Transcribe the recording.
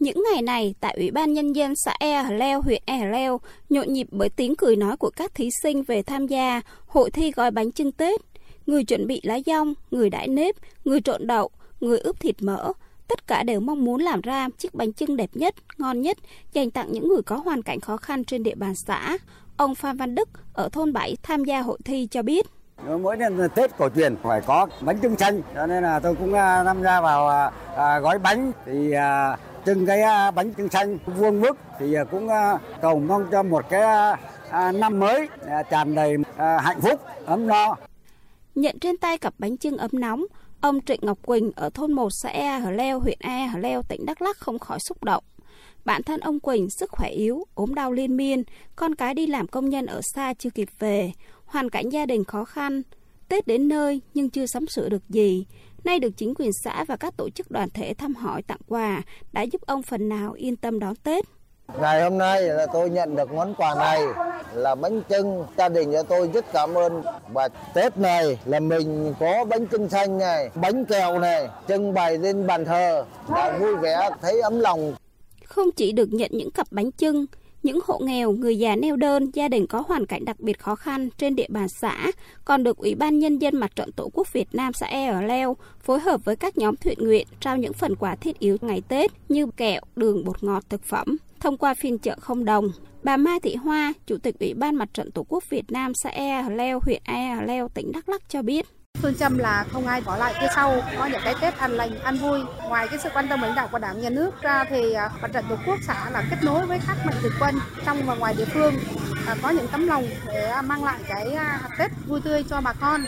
Những ngày này, tại Ủy ban Nhân dân xã E Hờ Leo, huyện E Hờ Leo, nhộn nhịp bởi tiếng cười nói của các thí sinh về tham gia hội thi gói bánh trưng Tết. Người chuẩn bị lá dong, người đãi nếp, người trộn đậu, người ướp thịt mỡ, tất cả đều mong muốn làm ra chiếc bánh trưng đẹp nhất, ngon nhất, dành tặng những người có hoàn cảnh khó khăn trên địa bàn xã. Ông Phan Văn Đức ở thôn 7 tham gia hội thi cho biết. Mỗi năm Tết cổ truyền phải có bánh trưng xanh, cho nên là tôi cũng à, tham gia vào à, à, gói bánh thì trưng cái à, bánh trưng xanh vuông mức thì à, cũng à, cầu mong cho một cái năm mới tràn đầy hạnh phúc, ấm no. Nhận trên tay cặp bánh trưng ấm nóng, ông Trịnh Ngọc Quỳnh ở thôn 1 xã E Hở Leo, huyện E Hở Leo, tỉnh Đắk Lắk không khỏi xúc động. Bản thân ông Quỳnh sức khỏe yếu, ốm đau liên miên, con cái đi làm công nhân ở xa chưa kịp về, hoàn cảnh gia đình khó khăn. Tết đến nơi nhưng chưa sắm sửa được gì. Nay được chính quyền xã và các tổ chức đoàn thể thăm hỏi tặng quà đã giúp ông phần nào yên tâm đón Tết. Ngày hôm nay là tôi nhận được món quà này là bánh trưng. Gia đình cho tôi rất cảm ơn. Và Tết này là mình có bánh trưng xanh này, bánh kẹo này, trưng bày lên bàn thờ. Đã vui vẻ, thấy ấm lòng. Không chỉ được nhận những cặp bánh trưng, những hộ nghèo, người già neo đơn, gia đình có hoàn cảnh đặc biệt khó khăn trên địa bàn xã còn được Ủy ban Nhân dân Mặt trận Tổ quốc Việt Nam xã E ở Leo phối hợp với các nhóm thiện nguyện trao những phần quà thiết yếu ngày Tết như kẹo, đường, bột ngọt, thực phẩm. Thông qua phiên chợ không đồng, bà Mai Thị Hoa, Chủ tịch Ủy ban Mặt trận Tổ quốc Việt Nam xã E Leo, huyện E Leo, tỉnh Đắk Lắk cho biết. Phương châm là không ai bỏ lại phía sau, có những cái Tết an lành, an vui. Ngoài cái sự quan tâm lãnh đạo của Đảng, Nhà nước ra thì à, Mặt trận Tổ quốc xã là kết nối với các mạnh thường quân trong và ngoài địa phương, à, có những tấm lòng để à, mang lại cái Tết vui tươi cho bà con.